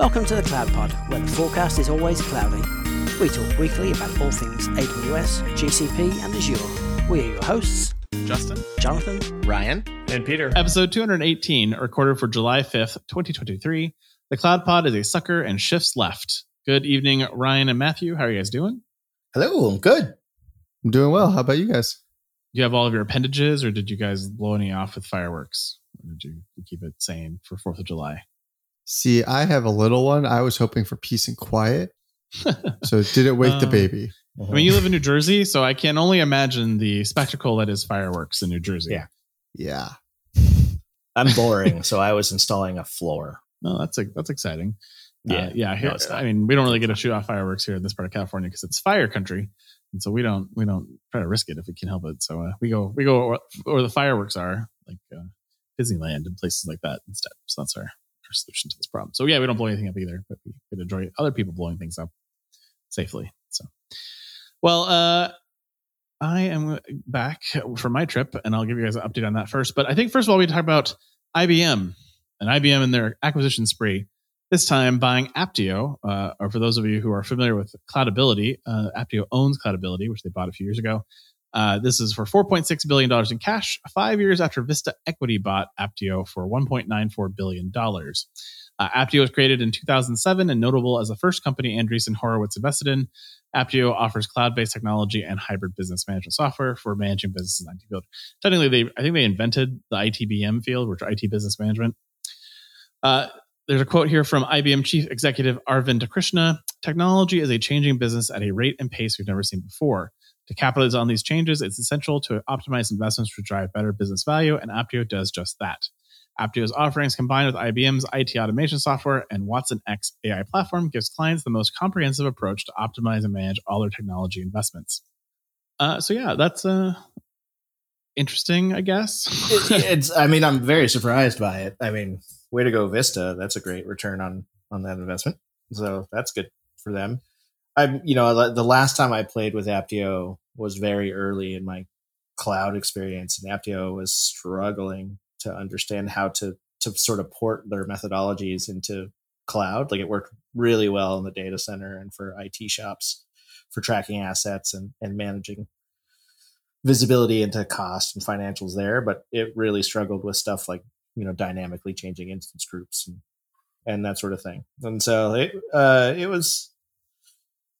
Welcome to the Cloud Pod, where the forecast is always cloudy. We talk weekly about all things AWS, GCP, and Azure. We are your hosts Justin, Jonathan, Ryan, and Peter. Episode 218, recorded for July 5th, 2023. The Cloud Pod is a sucker and shifts left. Good evening, Ryan and Matthew. How are you guys doing? Hello, I'm good. I'm doing well. How about you guys? Do you have all of your appendages, or did you guys blow any off with fireworks? Or did you keep it sane for 4th of July? See, I have a little one. I was hoping for peace and quiet. so did it wake the Um, baby. I mean, you live in New Jersey, so I can only imagine the spectacle that is fireworks in New Jersey. Yeah. Yeah. I'm boring, so I was installing a floor. No, that's a, that's exciting. Yeah, uh, yeah. Here, no. I mean, we don't really get to shoot off fireworks here in this part of California because it's fire country, and so we don't we don't try to risk it if we can help it. So uh, we go we go where, where the fireworks are, like uh, Disneyland and places like that instead. So that's our, our solution to this problem. So yeah, we don't blow anything up either, but we could enjoy other people blowing things up safely. So, well, uh, I am back from my trip, and I'll give you guys an update on that first. But I think first of all, we talk about IBM and IBM and their acquisition spree. This time, buying Apptio, uh, or for those of you who are familiar with Cloudability, uh, Apptio owns Cloudability, which they bought a few years ago. Uh, this is for $4.6 billion in cash, five years after Vista Equity bought Apptio for $1.94 billion. Uh, Apptio was created in 2007 and notable as the first company Andreessen Horowitz invested in. Apptio offers cloud-based technology and hybrid business management software for managing businesses in IT field. Technically, they I think they invented the ITBM field, which are IT business management. Uh, there's a quote here from IBM Chief Executive Arvind Krishna. Technology is a changing business at a rate and pace we've never seen before. To capitalize on these changes, it's essential to optimize investments to drive better business value, and Apptio does just that. Apptio's offerings combined with IBM's IT automation software and Watson X AI platform gives clients the most comprehensive approach to optimize and manage all their technology investments. Uh, so yeah, that's uh, interesting, I guess. It's. I mean, I'm very surprised by it. I mean, way to go, Vista. That's a great return on on that investment. So that's good for them. I'm. You know, the last time I played with Apptio was very early in my cloud experience, and Apptio was struggling to understand how to to sort of port their methodologies into cloud. Like it worked really well in the data center and for IT shops for tracking assets and and managing visibility into cost and financials there, but it really struggled with stuff like you know dynamically changing instance groups and and that sort of thing. And so it uh, it was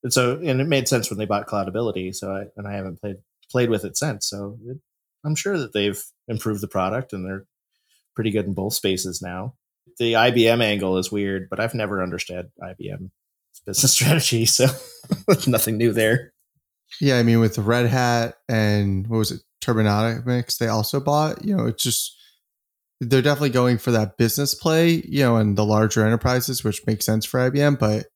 and so and it made sense when they bought Cloudability. So I and I haven't played played with it since. So it, I'm sure that they've improved the product and they're pretty good in both spaces now. The IBM angle is weird, but I've never understood IBM business strategy, so nothing new there. Yeah, I mean with Red Hat and what was it, Turbonomics they also bought, you know, it's just they're definitely going for that business play, you know, and the larger enterprises, which makes sense for IBM, but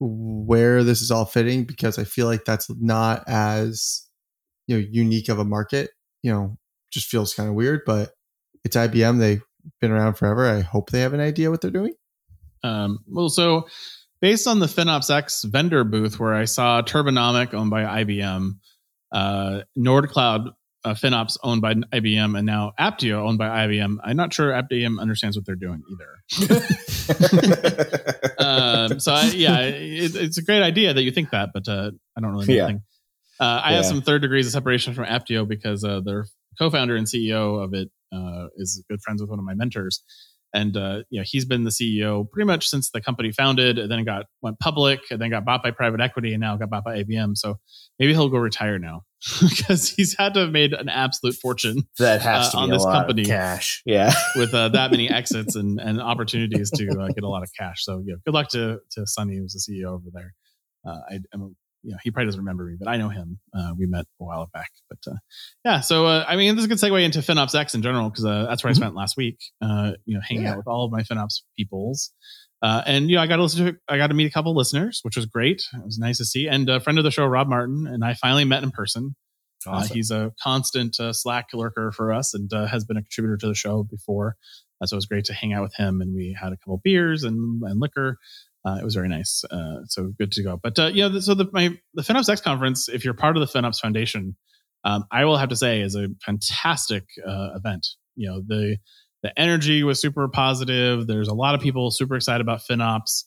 where this is all fitting because I feel like that's not as you know unique of a market, you know, just feels kind of weird, but it's IBM, they've been around forever. I hope they have an idea what they're doing. Um, well, so based on the FinOps X vendor booth where I saw Turbonomic owned by IBM, uh, NordCloud uh, FinOps owned by IBM, and now Apptio owned by IBM, I'm not sure Apptio understands what they're doing either. um, so I, yeah, it, it's a great idea that you think that, but uh, I don't really know Yeah. anything. Uh, I have some third degrees of separation from Apptio because uh, their co-founder and CEO of it uh, is good friends with one of my mentors, and uh, you know he's been the CEO pretty much since the company founded, and then it got went public, and then got bought by private equity, and now got bought by IBM. So maybe he'll go retire now because he's had to have made an absolute fortune that has Uh, on this company. cash. Yeah. with uh, that many exits and, and opportunities to uh, get a lot of cash. So yeah, good luck to to Sonny, who's the CEO over there. Uh, I, I'm, you know, he probably doesn't remember me, but I know him. Uh, we met a while back. But uh, yeah, so uh, I mean, this is a good segue into FinOps X in general because uh, that's where I spent last week. Uh, you know, hanging Yeah. out with all of my FinOps peoples. Uh, and you know, I got to listen to, I got to meet a couple listeners, which was great. It was nice to see. And a friend of the show, Rob Martin, and I finally met in person. Uh, Awesome. he's a constant uh, Slack lurker for us and uh, has been a contributor to the show before. Uh, so it was great to hang out with him, and we had a couple beers and, and liquor. Uh, it was very nice. Uh, so good to go. But uh, yeah, so the my the FinOps X conference, if you're part of the FinOps Foundation, um, I will have to say is a fantastic uh, event. You know the the energy was super positive. There's a lot of people super excited about FinOps.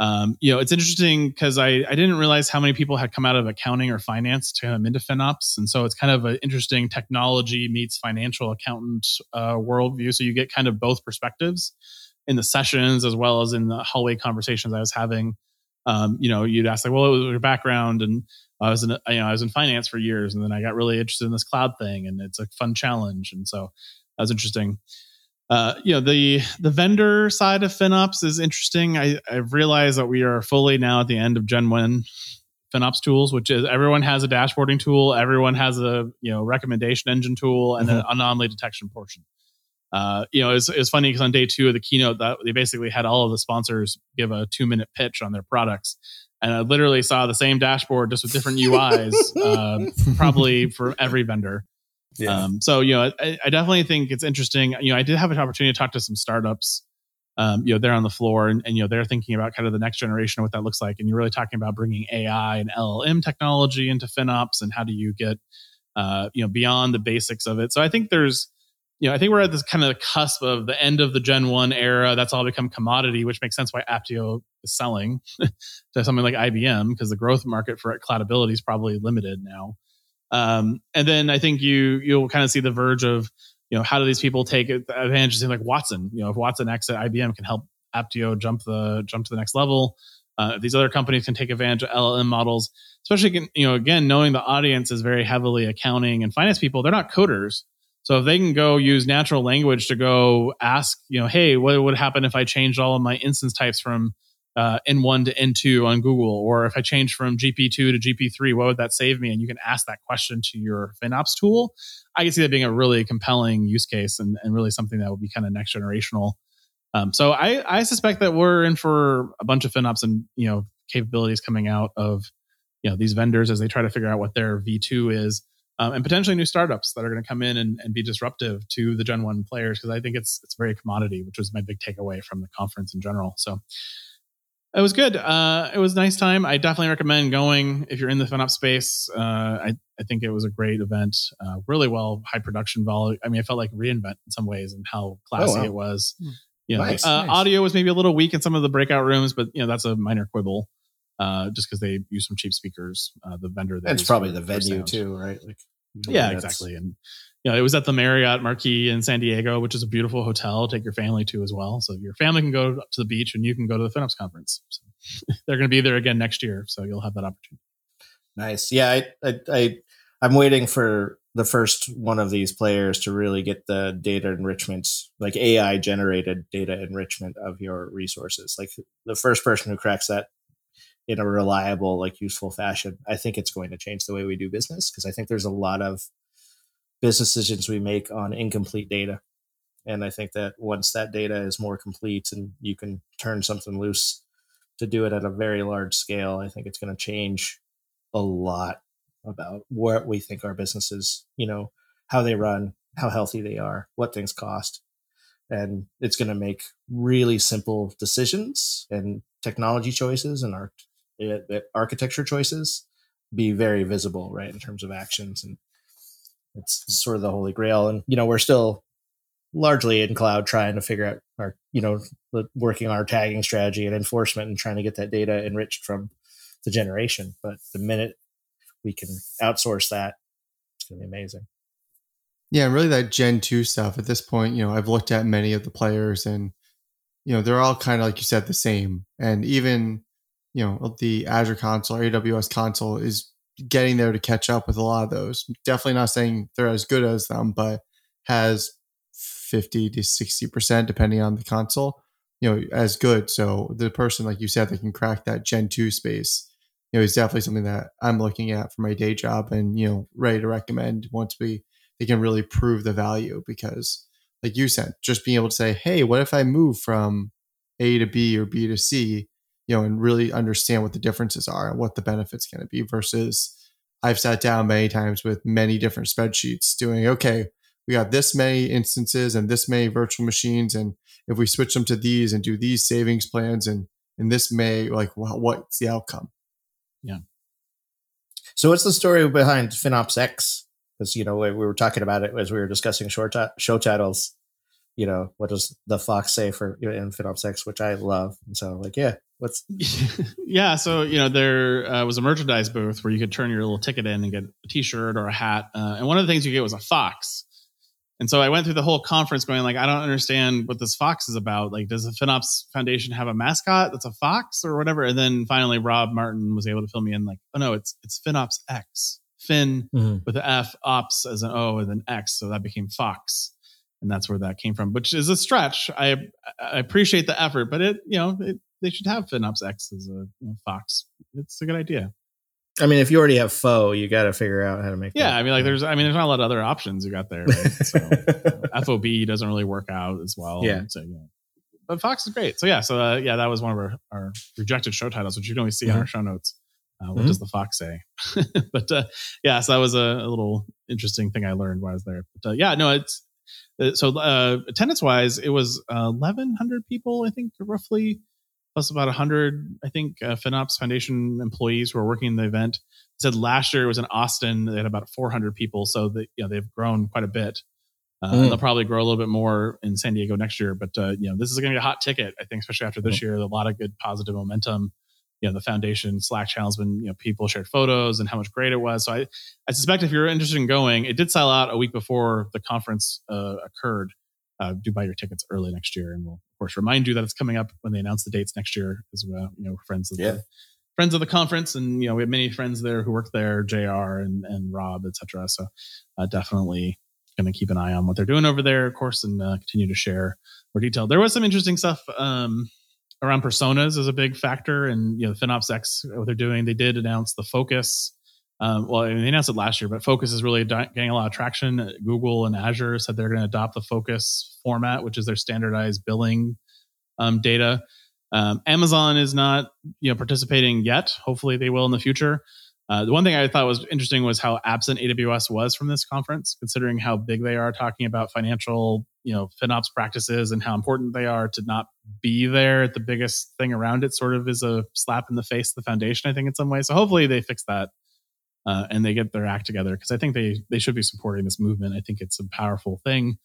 Um, you know, it's interesting because I, I didn't realize how many people had come out of accounting or finance to come into FinOps. And so it's kind of an interesting technology meets financial accountant uh, worldview. So you get kind of both perspectives in the sessions as well as in the hallway conversations I was having. Um, you know, you'd ask like, well, what was your background? And I was in, you know, I was in finance for years and then I got really interested in this cloud thing and it's a fun challenge. And so that was interesting uh, you know the the vendor side of FinOps is interesting. I, I've realized that we are fully now at the end of Gen One FinOps tools, which is everyone has a dashboarding tool, everyone has a you know recommendation engine tool, and mm-hmm. an anomaly detection portion. Uh, you know, it's, it's funny because on day two of the keynote, that they basically had all of the sponsors give a two minute pitch on their products, and I literally saw the same dashboard just with different UIs, uh, probably for every vendor. Yeah. Um, so you know, I, I, definitely think it's interesting. You know, I did have an opportunity to talk to some startups. Um, you know, they're on the floor, and, and, you know, they're thinking about kind of the next generation of what that looks like. And you're really talking about bringing AI and LLM technology into FinOps, and how do you get, uh, you know, beyond the basics of it. So I think there's, you know, I think we're at this kind of the cusp of the end of the Gen One era. That's all become commodity, which makes sense why Apptio is selling to something like IBM because the growth market for cloudability is probably limited now. Um, and then I think you you'll kind of see the verge of you know how do these people take advantage of something like Watson? You know, if Watson X at IBM can help Apptio jump the jump to the next level, uh, these other companies can take advantage of LLM models, especially you know again knowing the audience is very heavily accounting and finance people. They're not coders. So if they can go use natural language to go ask, you know, hey, what would happen if I changed all of my instance types from uh, N1 to N2 on Google, or if I change from GP2 to GP3, what would that save me? And you can ask that question to your FinOps tool. I can see that being a really compelling use case and, and really something that will be kind of next generational. Um, so I, I suspect that we're in for a bunch of FinOps and you know capabilities coming out of you know these vendors as they try to figure out what their V2 is. Um, and potentially new startups that are going to come in and, and be disruptive to the Gen One players because I think it's it's very commodity, which was my big takeaway from the conference in general. So it was good. Uh, it was a nice time. I definitely recommend going if you're in the FinOps space. Uh, I, I think it was a great event. Uh, really well, high production volume. I mean, I felt like reinvent in some ways and how classy oh, wow. it was. Hmm. You know, nice, uh, nice. audio was maybe a little weak in some of the breakout rooms, but you know that's a minor quibble. Uh, just because they use some cheap speakers, uh, the vendor. That's probably the venue too, right? Like, yeah, exactly. And you know, it was at the Marriott Marquis in San Diego, which is a beautiful hotel. Take your family to as well, so your family can go to the beach and you can go to the FinOps conference. So they're going to be there again next year, so you'll have that opportunity. Nice. Yeah, I, I, I I'm waiting for the first one of these players to really get the data enrichment, like AI generated data enrichment of your resources. Like the first person who cracks that in a reliable, like useful fashion, I think it's going to change the way we do business because I think there's a lot of business decisions we make on incomplete data. And I think that once that data is more complete and you can turn something loose to do it at a very large scale, I think it's going to change a lot about what we think our businesses, you know, how they run, how healthy they are, what things cost. And it's going to make really simple decisions and technology choices and art, eh, architecture choices be very visible, right, in terms of actions and it's sort of the holy grail. And, you know, we're still largely in cloud trying to figure out our, you know, working our tagging strategy and enforcement and trying to get that data enriched from the generation. But the minute we can outsource that, it's going to be amazing. Yeah, and really that Gen 2 stuff at this point, you know, I've looked at many of the players and, you know, they're all kind of like you said, the same. And even, you know, the Azure console or AWS console is getting there to catch up with a lot of those. Definitely not saying they're as good as them, but has 50 to 60%, depending on the console, you know, as good. So the person, like you said, that can crack that Gen 2 space, you know, is definitely something that I'm looking at for my day job and, you know, ready to recommend once we, they can really prove the value because like you said, just being able to say, Hey, what if I move from A to B or B to C? You know, and really understand what the differences are and what the benefits going to be versus I've sat down many times with many different spreadsheets doing, okay, we got this many instances and this many virtual machines. And if we switch them to these and do these savings plans and, and this may like, what's the outcome? Yeah. So what's the story behind FinOps X? Because, you know, we were talking about it as we were discussing short show titles you know, what does the Fox say for in FinOps X, which I love. And so, like, yeah, What's yeah, so you know there uh, was a merchandise booth where you could turn your little ticket in and get a T-shirt or a hat, uh, and one of the things you get was a fox. And so I went through the whole conference going like, I don't understand what this fox is about. Like, does the FinOps Foundation have a mascot that's a fox or whatever? And then finally, Rob Martin was able to fill me in like, oh no, it's it's FinOps X, Fin Mhm. with the F, Ops as an O, and then X, so that became Fox, and that's where that came from. Which is a stretch. I I appreciate the effort, but it you know it, they should have FinOps X as a you know, Fox. It's a good idea. I mean, if you already have faux, you got to figure out how to make. Yeah. I mean, like there's I mean, there's not a lot of other options you got there. Right? So. FOB doesn't really work out as well. Yeah. So, know. But Fox is great. So yeah, so uh, yeah, that was one of our, our rejected show titles, which you can always see on our show notes. Uh, what Mhm. does the Fox say? but uh, yeah, so that was a, a little interesting thing I learned while I was there. But uh, yeah, no, it's uh, so uh, attendance wise, it was uh, 1,100 people, I think, roughly, plus about 100, I think, uh, FinOps Foundation employees who were working the event. They said last year it was in Austin, they had about 400 people, so they, you know, they've grown quite a bit. Uh, Mm. They'll probably grow a little bit more in San Diego next year, but uh, you know this is going to be a hot ticket. I think, especially after this year, a lot of good positive momentum. You know, the foundation Slack channel's been you know people shared photos and how much great it was. So I I suspect if you're interested in going, it did sell out a week before the conference uh, occurred. Uh, do buy your tickets early next year, and we'll of course remind you that it's coming up when they announce the dates next year as well. You know, friends of Yeah. the friends of the conference, and you know we have many friends there who work there, J.R. and and Rob, etc. So uh, definitely going to keep an eye on what they're doing over there, of course, and uh, continue to share more detail. There was some interesting stuff um, around personas as a big factor, and you know, FinOps X, what they're doing. They did announce the focus. Um, well, they announced it last year, but Focus is really getting a lot of traction. Google and Azure said they're going to adopt the Focus format, which is their standardized billing um, data. Um, Amazon is not, you know, participating yet. Hopefully, they will in the future. Uh, the one thing I thought was interesting was how absent AWS was from this conference, considering how big they are talking about financial, you know, FinOps practices and how important they are to not be there at the biggest thing around it. Sort of is a slap in the face of the foundation, I think, in some way. So hopefully they fix that uh, and they get their act together because I think they they should be supporting this movement. I think it's a powerful thing,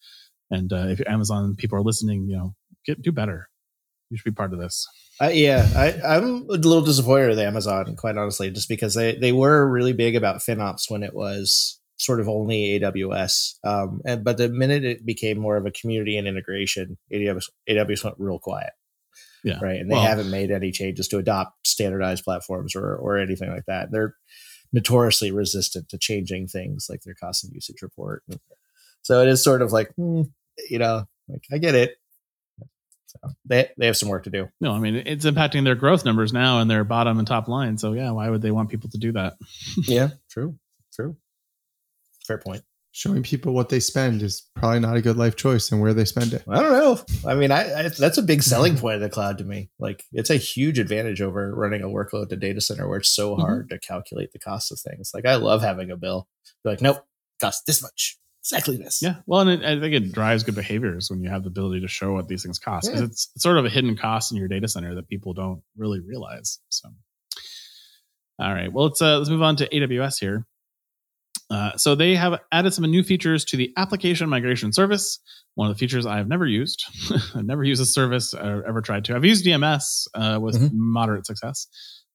and uh, if Amazon people are listening, you know, get do better. You should be part of this. Uh, yeah, I, I'm a little disappointed with Amazon, quite honestly, just because they, they were really big about FinOps when it was sort of only AWS. Um, and but the minute it became more of a community and integration, AWS, AWS went real quiet. Yeah. Right. And they Well- haven't made any changes to adopt standardized platforms or, or anything like that. They're notoriously resistant to changing things like their cost and usage report. So it is sort of like, hmm, you know, like I get it. So they, they have some work to do. No, I mean it's impacting their growth numbers now and their bottom and top line. So yeah, why would they want people to do that? yeah, true, true. Fair point. Showing people what they spend is probably not a good life choice and where they spend it. I don't know. I mean, I, I that's a big selling point of the cloud to me. Like, it's a huge advantage over running a workload to data center where it's so Mhm. hard to calculate the cost of things. Like, I love having a bill. Be like, nope, cost this much, exactly this. Yeah, well, and it, I think it drives good behaviors when you have the ability to show what these things cost because Yeah. it's, it's sort of a hidden cost in your data center that people don't really realize. So, all right, well, let's uh, let's move on to AWS here. Uh, so they have added some new features to the application migration service. One of the features I've never used. I've never used this service or ever tried to. I've used DMS uh, with Mhm. moderate success.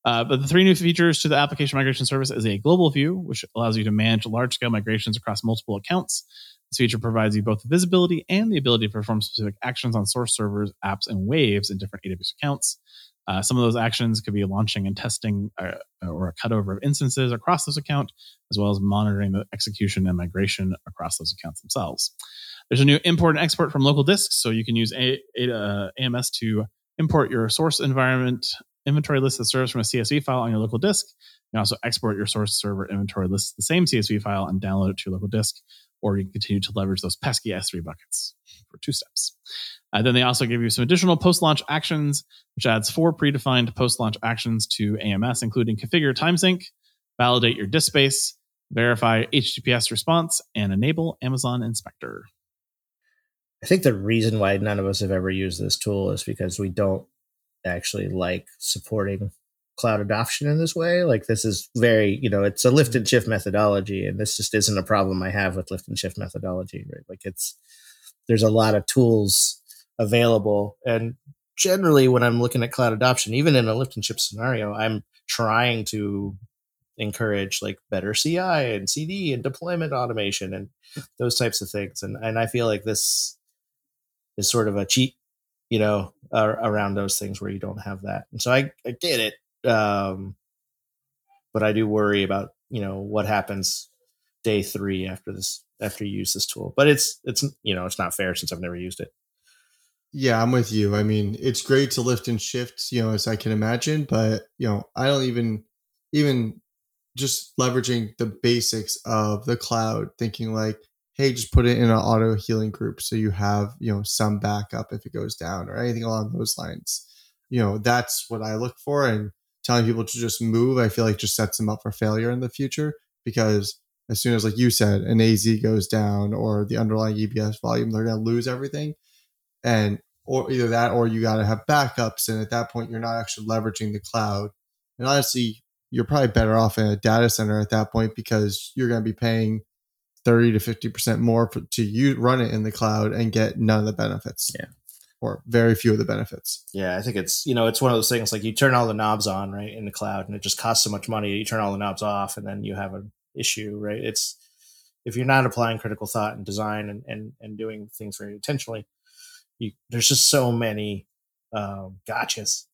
Uh, but the three new features to the application migration service is a global view, which allows you to manage large scale migrations across multiple accounts. This feature provides you both the visibility and the ability to perform specific actions on source servers, apps, and waves in different AWS accounts. Uh, some of those actions could be launching and testing uh, or a cutover of instances across those account, as well as monitoring the execution and migration across those accounts themselves. There's a new import and export from local disks, so you can use a, a, uh, AMS to import your source environment inventory list that serves from a CSV file on your local disk. You can also export your source server inventory list to the same CSV file and download it to your local disk, or you can continue to leverage those pesky S3 buckets for two steps. Uh, then they also give you some additional post-launch actions, which adds four predefined post-launch actions to AMS, including configure time sync, validate your disk space, verify HTTPS response, and enable Amazon Inspector. I think the reason why none of us have ever used this tool is because we don't actually like supporting cloud adoption in this way. Like this is very, you know, it's a lift and shift methodology, and this just isn't a problem I have with lift and shift methodology, right? Like it's there's a lot of tools available, and generally when I'm looking at cloud adoption, even in a lift and ship scenario, I'm trying to encourage like better CI and CD and deployment automation and those types of things. And and I feel like this is sort of a cheat, you know, uh, around those things where you don't have that. And so I, I get it. Um, but I do worry about, you know, what happens day three after this, after you use this tool, but it's, it's, you know, it's not fair since I've never used it. Yeah, I'm with you. I mean, it's great to lift and shift, you know, as I can imagine, but you know, I don't even even just leveraging the basics of the cloud, thinking like, hey, just put it in an auto healing group so you have, you know, some backup if it goes down or anything along those lines. You know, that's what I look for. And telling people to just move, I feel like just sets them up for failure in the future because as soon as, like you said, an AZ goes down or the underlying EBS volume, they're going to lose everything. And or either that or you got to have backups. And at that point, you're not actually leveraging the cloud. And honestly, you're probably better off in a data center at that point because you're going to be paying 30 to 50% more for, to you run it in the cloud and get none of the benefits. Yeah. Or very few of the benefits. Yeah, I think it's you know it's one of those things like you turn all the knobs on right in the cloud and it just costs so much money. You turn all the knobs off and then you have an issue, right? It's if you're not applying critical thought and design and and, and doing things very intentionally, you, there's just so many um, gotchas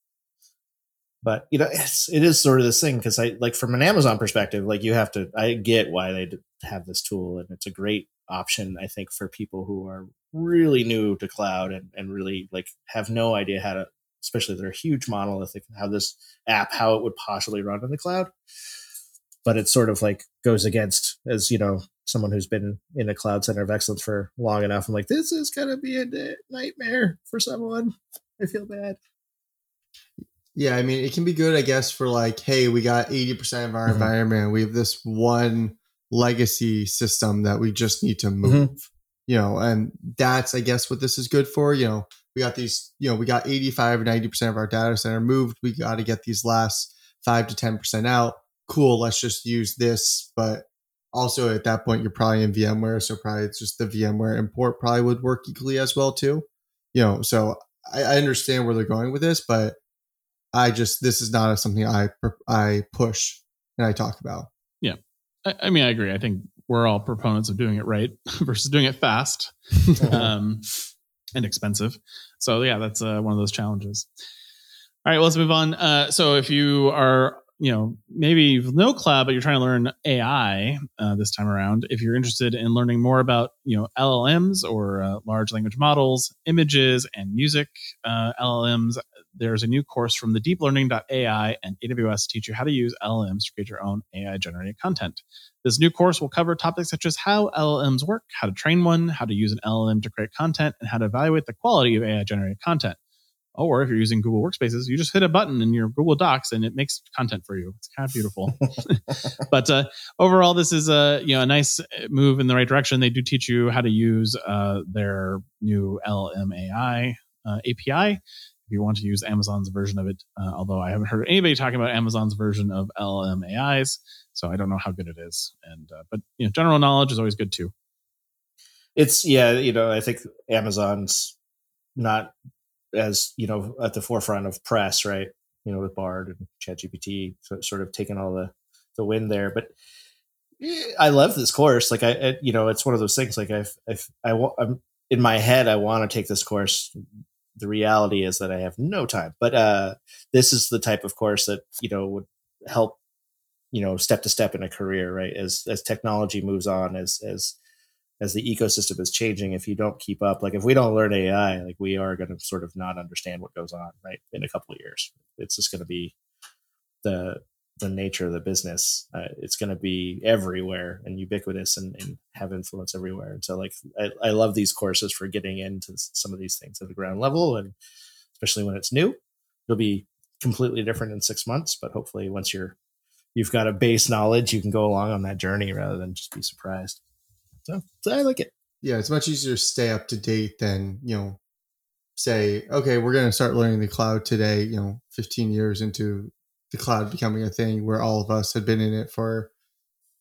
but you know it's it is sort of this thing because i like from an amazon perspective like you have to i get why they have this tool and it's a great option i think for people who are really new to cloud and, and really like have no idea how to especially they're a huge monolithic how this app how it would possibly run in the cloud. But it sort of like goes against as you know someone who's been in a cloud center of excellence for long enough i'm like this is going to be a nightmare for someone. I feel bad. Yeah, I mean, it can be good, I guess, for like, hey, we got 80% of our Mhm. environment. We have this one legacy system that we just need to move, you know, and that's, I guess, what this is good for. You know, we got these, you know, we got 85 or 90% of our data center moved. We got to get these last five to 10% out. Cool, let's just use this. But also at that point, you're probably in VMware. So probably it's just the VMware import probably would work equally as well, too. You know, so I, I understand where they're going with this, but I just this is not something I I push and I talk about. I, I mean, I agree. I think we're all proponents of doing it right versus doing it fast um, and expensive. So yeah, that's uh, one of those challenges. All right, well, let's move on. Uh, so if you are, you know, maybe you've no cloud, but you're trying to learn AI uh, this time around, if you're interested in learning more about, you know, LLMs or uh, large language models, images, and music uh, LLMs, there's a new course from the deeplearning.ai and AWS to teach you how to use LLMs to create your own AI generated content. This new course will cover topics such as how LLMs work, how to train one, how to use an LLM to create content, and how to evaluate the quality of AI generated content. Or if you're using Google Workspaces, you just hit a button in your Google Docs and it makes content for you. It's kind of beautiful. but uh, overall, this is a you know a nice move in the right direction. They do teach you how to use uh, their new LMAI uh, API if you want to use Amazon's version of it. Uh, although I haven't heard anybody talking about Amazon's version of LLM AIs, so I don't know how good it is. And uh, but you know, general knowledge is always good too. it's yeah you know i think amazon's not as you know at the forefront of press right? You know with bard and chatgpt so, sort of taking all the the win there. But eh, i love this course. Like i, I you know it's one of those things like i've, I've i want i'm in my head i want to take this course. The reality is that i have no time. But uh this is the type of course that you know would help you know step to step in a career right? As as technology moves on as as as the ecosystem is changing if you don't keep up like if we don't learn ai like we are going to sort of not understand what goes on right in a couple of years. It's just going to be the the nature of the business. Uh, it's going to be everywhere and ubiquitous and, and have influence everywhere. And so like I, I love these courses for getting into some of these things at the ground level and especially when it's new it'll be completely different in six months but hopefully once you're you've got a base knowledge you can go along on that journey rather than just be surprised so, so I like it. Yeah, it's much easier to stay up to date than, you know, say, okay, we're going to start learning the cloud today, you know, 15 years into the cloud becoming a thing where all of us had been in it for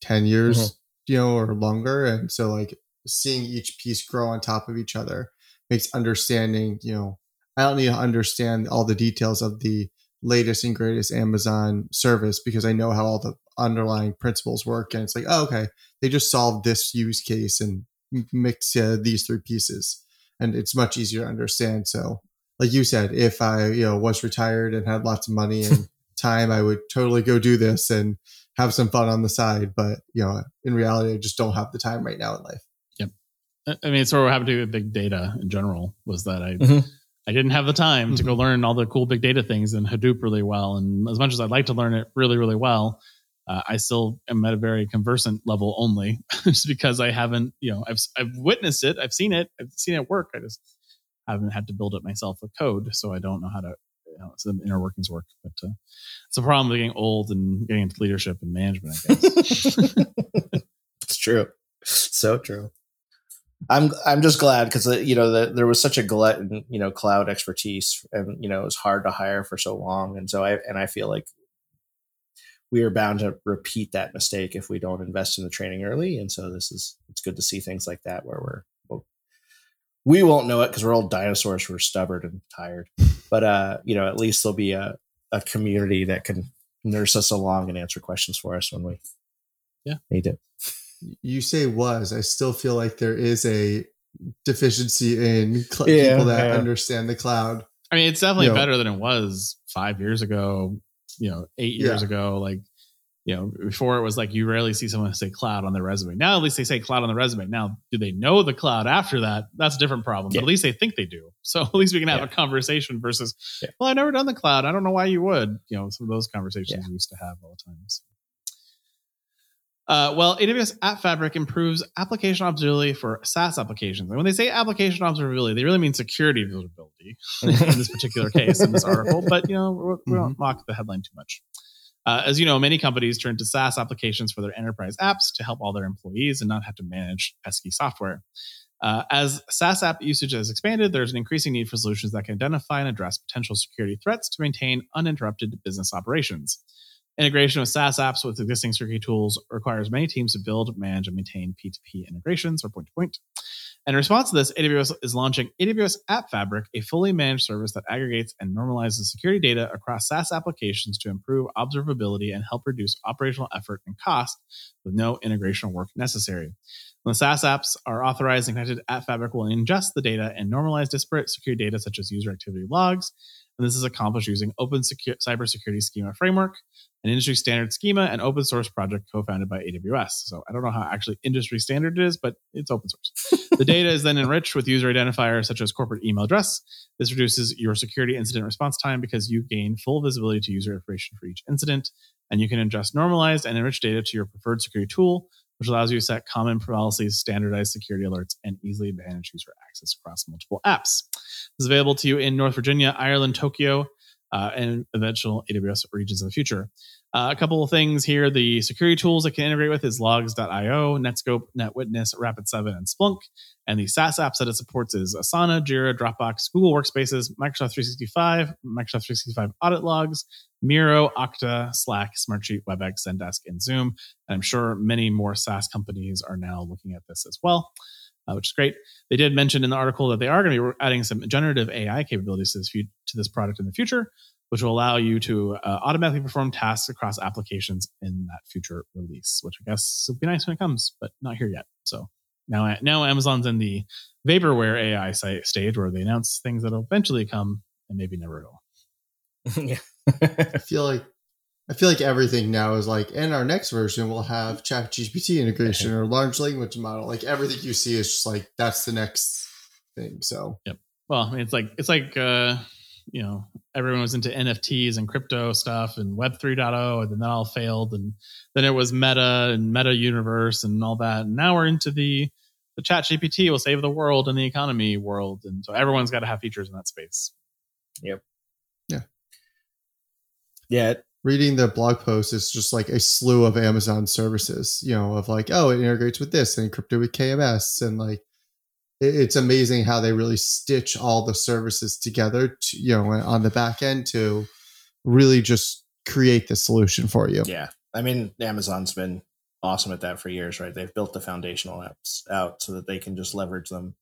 10 years, Mhm. you know, or longer. And so, like, seeing each piece grow on top of each other makes understanding, you know, I don't need to understand all the details of the latest and greatest Amazon service because I know how all the underlying principles work. And it's like, oh, okay, they just solved this use case and mix uh, these three pieces, and it's much easier to understand. So, like you said, if I you know was retired and had lots of money and time, I would totally go do this and have some fun on the side. But you know, in reality, I just don't have the time right now in life. Yep. I mean, it's sort of what happened to big data in general was that I. Mhm. I didn't have the time to go learn all the cool big data things in Hadoop really well. And as much as I'd like to learn it really, really well, uh, I still am at a very conversant level only, just because I haven't, you know, I've I've witnessed it, I've seen it, I've seen it work. I just haven't had to build it myself with code, so I don't know how to, you know, some inner workings work. But uh, it's a problem with getting old and getting into leadership and management. I guess. It's true. So true. I'm I'm just glad because you know that there was such a glut in you know cloud expertise and you know it was hard to hire for so long. And so I and I feel like we are bound to repeat that mistake if we don't invest in the training early. And so this is it's good to see things like that where we're well, we won't know it because we're old dinosaurs. We're stubborn and tired. But uh you know at least there'll be a, a community that can nurse us along and answer questions for us when we Yeah. need it You say was. I still feel like there is a deficiency in cl- Yeah, people that yeah. understand the cloud. I mean, it's definitely Yeah. better than it was five years ago, you know, eight years Yeah. ago. Like, you know, before it was like you rarely see someone say cloud on their resume. Now at least they say cloud on the resume. Now, do they know the cloud after that? That's a different problem. Yeah. But at least they think they do. So at least we can have Yeah. a conversation versus, Yeah. well, I've never done the cloud. I don't know why you would. You know, some of those conversations we used to have all the time. So. Uh, well, AWS App Fabric improves application observability for SaaS applications. And when they say application observability, they really mean security observability in this particular case in this article. But you know, we- don't mock the headline too much. Uh, as you know, many companies turn to SaaS applications for their enterprise apps to help all their employees and not have to manage pesky software. Uh, as SaaS app usage has expanded, there's an increasing need for solutions that can identify and address potential security threats to maintain uninterrupted business operations. Integration of SaaS apps with existing security tools requires many teams to build, manage, and maintain P2P integrations or point to point. In response to this, AWS is launching AWS App Fabric, a fully managed service that aggregates and normalizes security data across SaaS applications to improve observability and help reduce operational effort and cost with no integration work necessary. When SaaS apps are authorized and connected, App Fabric will ingest the data and normalize disparate security data such as user activity logs. And this is accomplished using Open Secu- Cybersecurity Schema Framework, an industry standard schema and open source project co-founded by AWS. So I don't know how actually industry standard it is, but it's open source. the data is then enriched with user identifiers such as corporate email address. This reduces your security incident response time because you gain full visibility to user information for each incident, and you can ingest normalized and enriched data to your preferred security tool, which allows you to set common policies, standardized security alerts, and easily manage user access across multiple apps. This is available to you in North Virginia, Ireland, Tokyo, uh, and eventual AWS regions in the future. Uh, a couple of things here. The security tools it can integrate with is Logz.io, Netskope, NetWitness, Rapid7, and Splunk. And the SaaS apps that it supports is Asana, Jira, Dropbox, Google Workspaces, Microsoft 365, Microsoft 365 Audit Logs, Miro, Okta, Slack, Smartsheet, WebEx, Zendesk, and Zoom. And I'm sure many more SaaS companies are now looking at this as well, uh, which is great. They did mention in the article that they are going to be adding some generative AI capabilities to this, fu- to this product in the future, which will allow you to uh, automatically perform tasks across applications in that future release, which I guess will be nice when it comes, but not here yet. So now, now Amazon's in the vaporware AI site stage where they announce things that'll eventually come and maybe never will. yeah. I feel like I feel like everything now is like, and our next version will have Chat GPT integration or large language model. Like everything you see is just like that's the next thing. So yep. Well, I mean, it's like it's like uh, you know everyone was into NFTs and crypto stuff and Web 3.0, and then that all failed, and then it was Meta and Meta Universe and all that, and now we're into the the Chat GPT will save the world and the economy world, and so everyone's got to have features in that space. Yep. Yeah. Yeah. Reading the blog post is just like a slew of Amazon services, you know, of like, oh, it integrates with this and encrypted with KMS. And like, it- it's amazing how they really stitch all the services together, to, you know, on the back end to really just create the solution for you. Yeah. I mean, Amazon's been awesome at that for years, right? They've built the foundational apps out so that they can just leverage them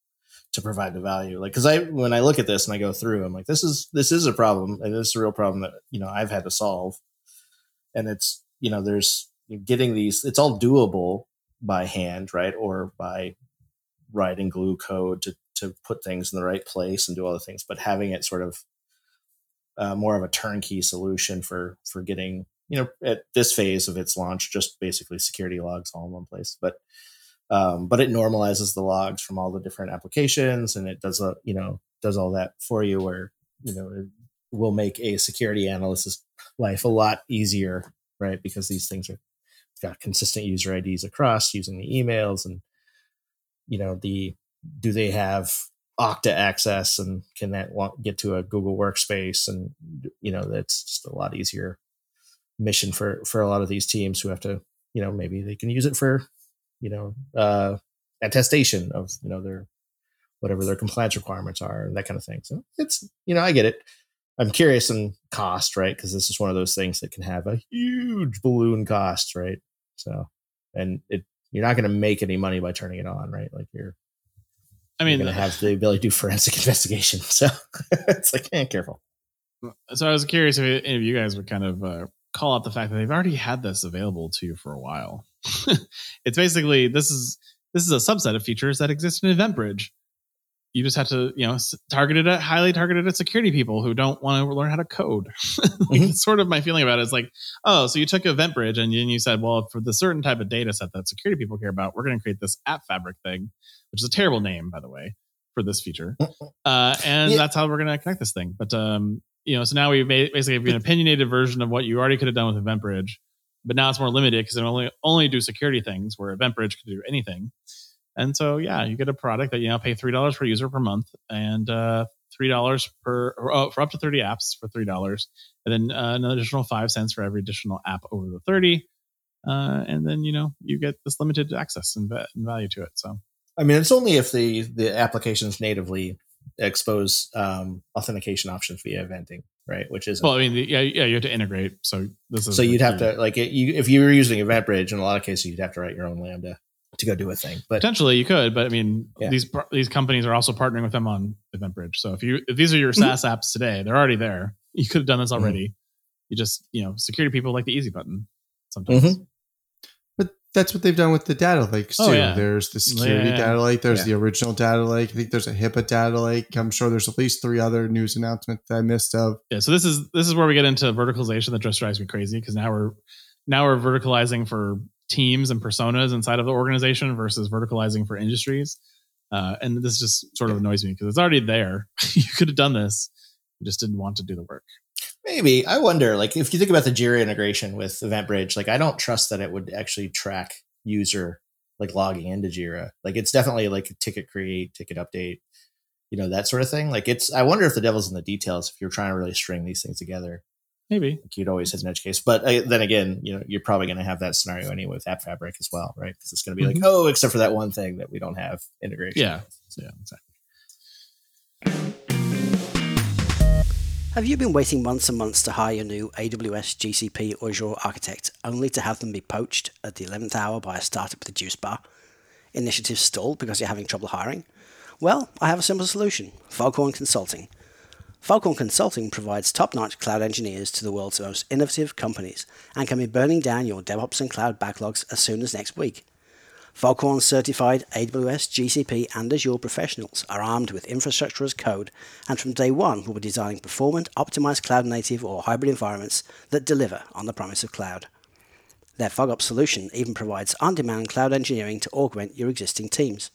to provide the value. Like, because I when I look at this and I go through, I'm like, this is this is a problem, and this is a real problem that you know I've had to solve. And it's you know there's getting these. It's all doable by hand, right, or by writing glue code to to put things in the right place and do all the things. But having it sort of uh, more of a turnkey solution for for getting you know at this phase of its launch, just basically security logs all in one place, but um, but it normalizes the logs from all the different applications and it does a you know does all that for you where you know will make a security analyst's life a lot easier right because these things are got consistent user ids across using the emails and you know the do they have okta access and can that get to a google workspace and you know that's just a lot easier mission for for a lot of these teams who have to you know maybe they can use it for you know uh, attestation of you know their whatever their compliance requirements are and that kind of thing. So it's you know I get it. I'm curious in cost, right? Because this is one of those things that can have a huge balloon cost, right? So and it you're not going to make any money by turning it on, right? Like you're I mean, going to have the ability to do forensic investigation. So it's like, eh, careful. So I was curious if any of you guys would kind of uh, call out the fact that they've already had this available to you for a while. it's basically this is this is a subset of features that exist in EventBridge. You just have to, you know, targeted at highly targeted at security people who don't want to learn how to code. like, mm-hmm. Sort of my feeling about it is like, oh, so you took EventBridge and then you said, well, for the certain type of data set that security people care about, we're going to create this app fabric thing, which is a terrible name, by the way, for this feature. Uh, and yeah. that's how we're going to connect this thing. But um, you know, so now we basically have an opinionated version of what you already could have done with EventBridge, but now it's more limited because it only only do security things where EventBridge could do anything. And so, yeah, you get a product that you now pay three dollars per user per month, and uh, three dollars per oh, for up to thirty apps for three dollars, and then uh, an additional five cents for every additional app over the thirty. Uh, and then you know you get this limited access and, and value to it. So, I mean, it's only if the the application is natively expose um, authentication options via eventing, right? Which is well, I mean, yeah, yeah, you have to integrate. So this is so you'd have to like it, you if you were using EventBridge in a lot of cases, you'd have to write your own Lambda to go do a thing. But potentially you could, but I mean, yeah. these these companies are also partnering with them on EventBridge. So if you if these are your mm-hmm. SaaS apps today, they're already there. You could have done this mm-hmm. already. Mm-hmm. You just you know security people like the easy button sometimes. Mm-hmm that's what they've done with the data lakes oh, too. Oh, yeah. There's the security yeah, yeah. data lake. There's the original data lake. I think there's a HIPAA data lake. I'm sure there's at least three other news announcements that I missed of. Yeah. So this is this is where we get into verticalization that just drives me crazy because now we're now we're verticalizing for teams and personas inside of the organization versus verticalizing for industries. Uh, and this just sort of annoys me because it's already there. you could have done this. You just didn't want to do the work. Maybe I wonder, like, if you think about the Jira integration with EventBridge, like, I don't trust that it would actually track user like logging into Jira. Like, it's definitely like ticket create, ticket update, you know, that sort of thing. Like, it's. I wonder if the devil's in the details. If you're trying to really string these things together, maybe like you'd always hit an edge case. But uh, then again, you know, you're probably going to have that scenario anyway with App Fabric as well, right? Because it's going to be mm-hmm. like, oh, except for that one thing that we don't have integration. Yeah, so, yeah, exactly. Have you been waiting months and months to hire your new AWS, GCP, or Azure architect only to have them be poached at the 11th hour by a startup with a juice bar? Initiatives stalled because you're having trouble hiring? Well, I have a simple solution Foghorn Consulting. Foghorn Consulting provides top notch cloud engineers to the world's most innovative companies and can be burning down your DevOps and cloud backlogs as soon as next week. Foghorn certified AWS, GCP, and Azure professionals are armed with infrastructure as code and from day one will be designing performant, optimized cloud native or hybrid environments that deliver on the promise of cloud. Their FogOps solution even provides on demand cloud engineering to augment your existing teams.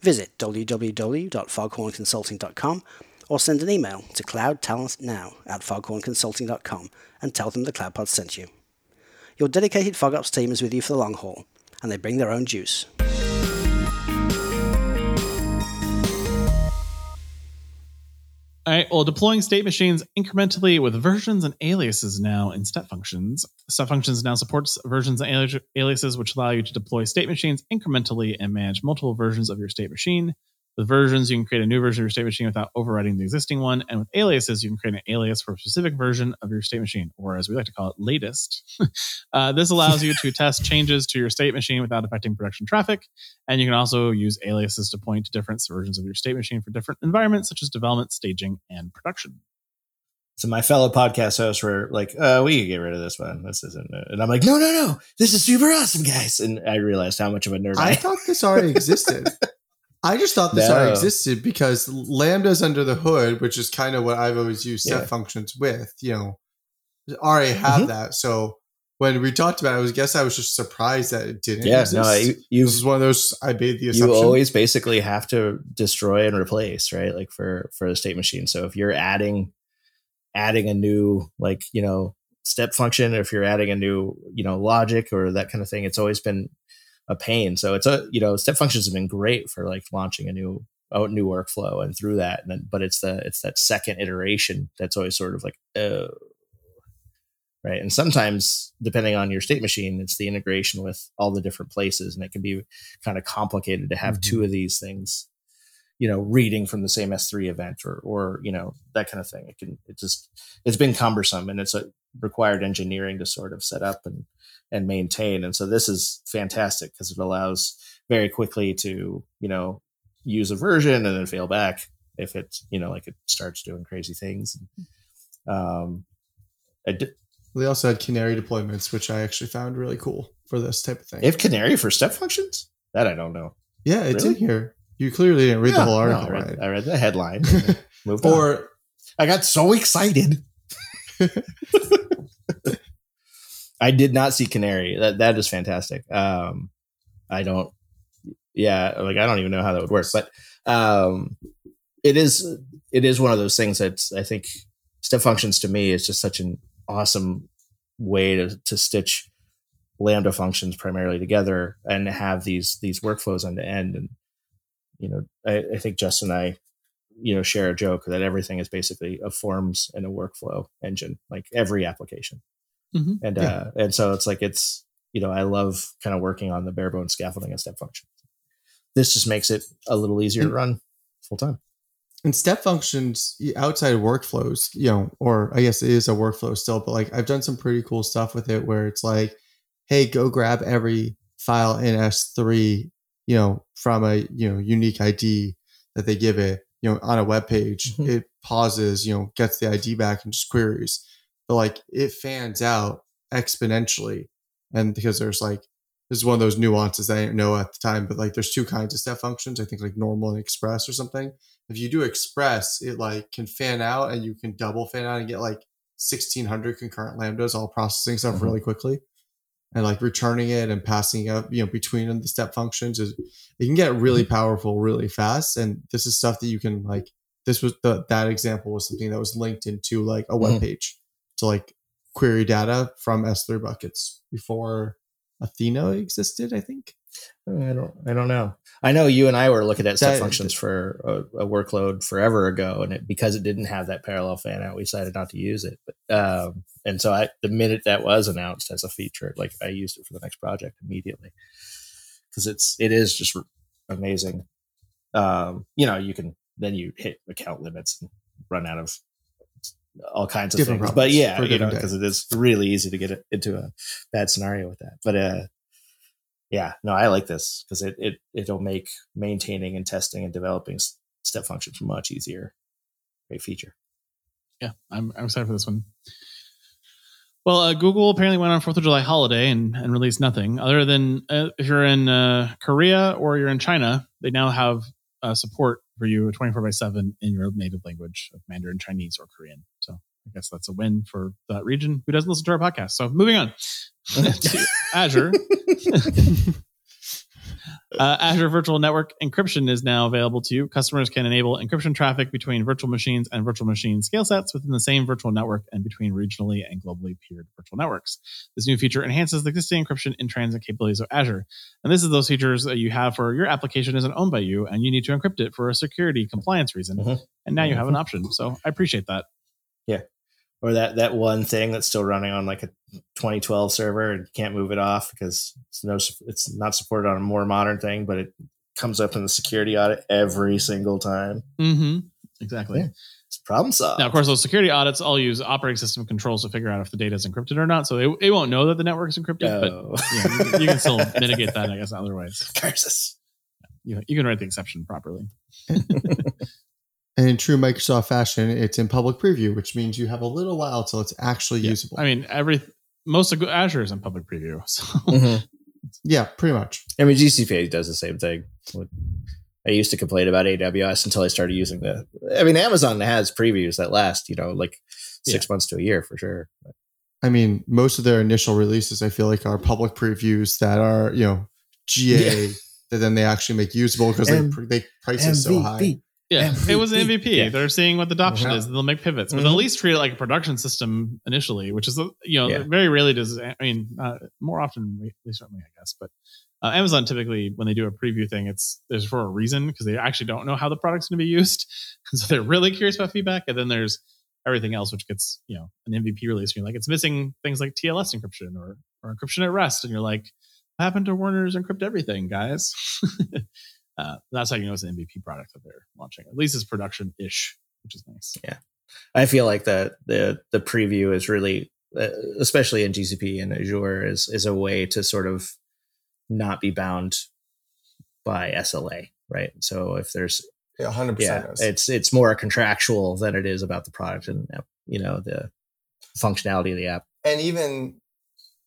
Visit www.foghornconsulting.com or send an email to cloudtalentnow at foghornconsulting.com and tell them the CloudPod sent you. Your dedicated FogOps team is with you for the long haul and they bring their own juice. All right. Well, deploying state machines incrementally with versions and aliases now in step functions. Step functions now supports versions and aliases, which allow you to deploy state machines incrementally and manage multiple versions of your state machine With versions, you can create a new version of your state machine without overwriting the existing one. And with aliases, you can create an alias for a specific version of your state machine, or as we like to call it, latest. uh, this allows you to test changes to your state machine without affecting production traffic. And you can also use aliases to point to different versions of your state machine for different environments, such as development, staging, and production. So my fellow podcast hosts were like, uh, we could get rid of this one. This isn't it. And I'm like, no, no, no. This is super awesome, guys. And I realized how much of a nerd I, I thought this already existed. I just thought this No. already existed because lambdas under the hood, which is kind of what I've always used step Yeah. functions with, you know, already have Mhm. that. So when we talked about it, I was guess I was just surprised that it didn't Yeah, exist. no, you, you this is one of those I made the assumption. you always basically have to destroy and replace, right? Like for for a state machine. So if you're adding adding a new like you know step function, or if you're adding a new you know logic or that kind of thing, it's always been a pain. So it's a you know step functions have been great for like launching a new a new workflow and through that, and then but it's the it's that second iteration that's always sort of like oh right and sometimes depending on your state machine it's the integration with all the different places and it can be kind of complicated to have Mhm. two of these things you know reading from the same s3 event or or you know that kind of thing it can it just it's been cumbersome and it's a required engineering to sort of set up and and maintain and so this is fantastic because it allows very quickly to you know use a version and then fail back if it's you know like it starts doing crazy things um I d- They also had canary deployments, which I actually found really cool for this type of thing. if canary for step functions that i don't know yeah, it's Really? in here. You clearly didn't read Yeah, the whole no, article, I, read, right? I read the headline and then moved on. or i got so excited i did not see canary. That that is fantastic. Um i don't yeah like i don't even know how that would work but um it is it is one of those things that i think step functions to me is just such an awesome way to to stitch lambda functions primarily together and have these these workflows end to end. And you know I, I think justin and i you know share a joke that everything is basically a forms and a workflow engine like every application Mhm. and Yeah. uh and so it's like it's you know i love kind of working on the bare bones scaffolding and step functions this just makes it a little easier to run full time and step functions outside of workflows, you know, or I guess it is a workflow still, but like I've done some pretty cool stuff with it where it's like, hey, go grab every file in S3, you know, from a you know unique ID that they give it, you know, on a web page. Mhm. It pauses, you know, gets the ID back and just queries. But like it fans out exponentially. And because there's like this is one of those nuances I didn't know at the time, but like there's two kinds of step functions. I think like normal and express or something if you do express it like can fan out and you can double fan out and get like 1600 concurrent lambdas all processing stuff Mhm. really quickly and like returning it and passing up you know between the step functions is it can get really powerful really fast and this is stuff that you can like this was the that example was something that was linked into like a web Mhm. page to like query data from s3 buckets before athena existed i think I don't. I don't know. I know you and I were looking at That- functions for a, a workload forever ago, and it, because it didn't have that parallel fan out, we decided not to use it. But um, and so I, the minute that was announced as a feature, like I used it for the next project immediately because it's it is just amazing. Um, you know, you can then you hit account limits and run out of all kinds of Different things. But yeah, you know, because it is really easy to get it into a bad scenario with that. But uh, yeah, no, I like this because it, it it'll make maintaining and testing and developing step functions much easier. Great feature. yeah, I'm, I'm excited for this one. Well, uh, Google apparently went on Fourth of July holiday and, and released nothing other than uh, if you're in uh, Korea or you're in China, they now have uh, support for you 24 by 7 in your native language of Mandarin, Chinese, or Korean. So I guess that's a win for that region who doesn't listen to our podcast. So moving on to Azure. Uh, Azure Virtual Network Encryption is now available to you. Customers can enable encryption traffic between virtual machines and virtual machine scale sets within the same virtual network and between regionally and globally peered virtual networks. This new feature enhances the existing encryption in transit capabilities of Azure. And this is those features that you have for your application isn't owned by you and you need to encrypt it for a security compliance reason. Mhm. And now you have an option. So I appreciate that. Or that that one thing that's still running on like a 2012 server and can't move it off because it's no it's not supported on a more modern thing, but it comes up in the security audit every single time. Mm-hmm. Exactly. Yeah. It's problem solved. Now, of course, those security audits all use operating system controls to figure out if the data is encrypted or not. So it, it won't know that the network is encrypted, but yeah, you, you can still mitigate that, I guess, in other ways. Curses. You, you can write the exception properly. And in true Microsoft fashion, it's in public preview, which means you have a little while till it's actually Yeah. usable. I mean, every most of Azure is in public preview. So Mhm. yeah, pretty much. I mean, GCP does the same thing. I used to complain about AWS until I started using the. I mean, Amazon has previews that last, you know, like six months to a year for sure. I mean, most of their initial releases, I feel like, are public previews that are, you know, GA that then they actually make usable because they, M- pr- they price it so high. Yeah, it was an MVP. MVP. Yeah. They're seeing what the adoption Yeah. is. They'll make pivots, but Mhm. at least treat it like a production system initially, which is you know Yeah. very rarely does. I mean, uh, more often, at least certainly, I guess, but. Uh, Amazon typically, when they do a preview thing, it's there's for a reason because they actually don't know how the product's going to be used, so they're really curious about feedback. And then there's everything else, which gets you know an MVP release. And you're like, it's missing things like TLS encryption or or encryption at rest, and you're like, what happened to Werner's encrypt everything, guys? uh, that's how you know it's an MVP product that they're launching. At least it's production ish, which is nice. Yeah, I feel like the the the preview is really, uh, especially in GCP and Azure, is is a way to sort of not be bound by SLA, right? So if there's Yeah, 100% yeah, is. it's it's more contractual than it is about the product and you know the functionality of the app. and even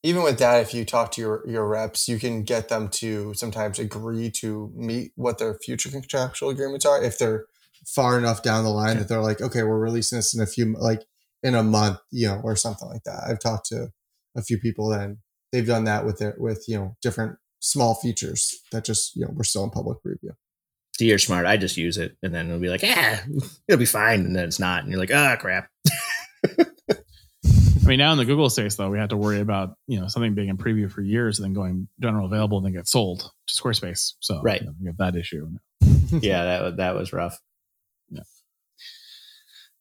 even with that if you talk to your your reps you can get them to sometimes agree to meet what their future contractual agreements are if they're far enough down the line that they're like okay we're releasing this in a few like in a month you know or something like that i've talked to a few people and they've done that with their with you know different small features that just you know we're still in public review you're smart. I just use it, and then it'll be like, ah, it'll be fine, and then it's not, and you're like, ah, crap. I mean, now in the Google space, though, we had to worry about you know something being in preview for years and then going general available and then get sold to Squarespace. So Right. you know, we have that issue. yeah, that was that was rough.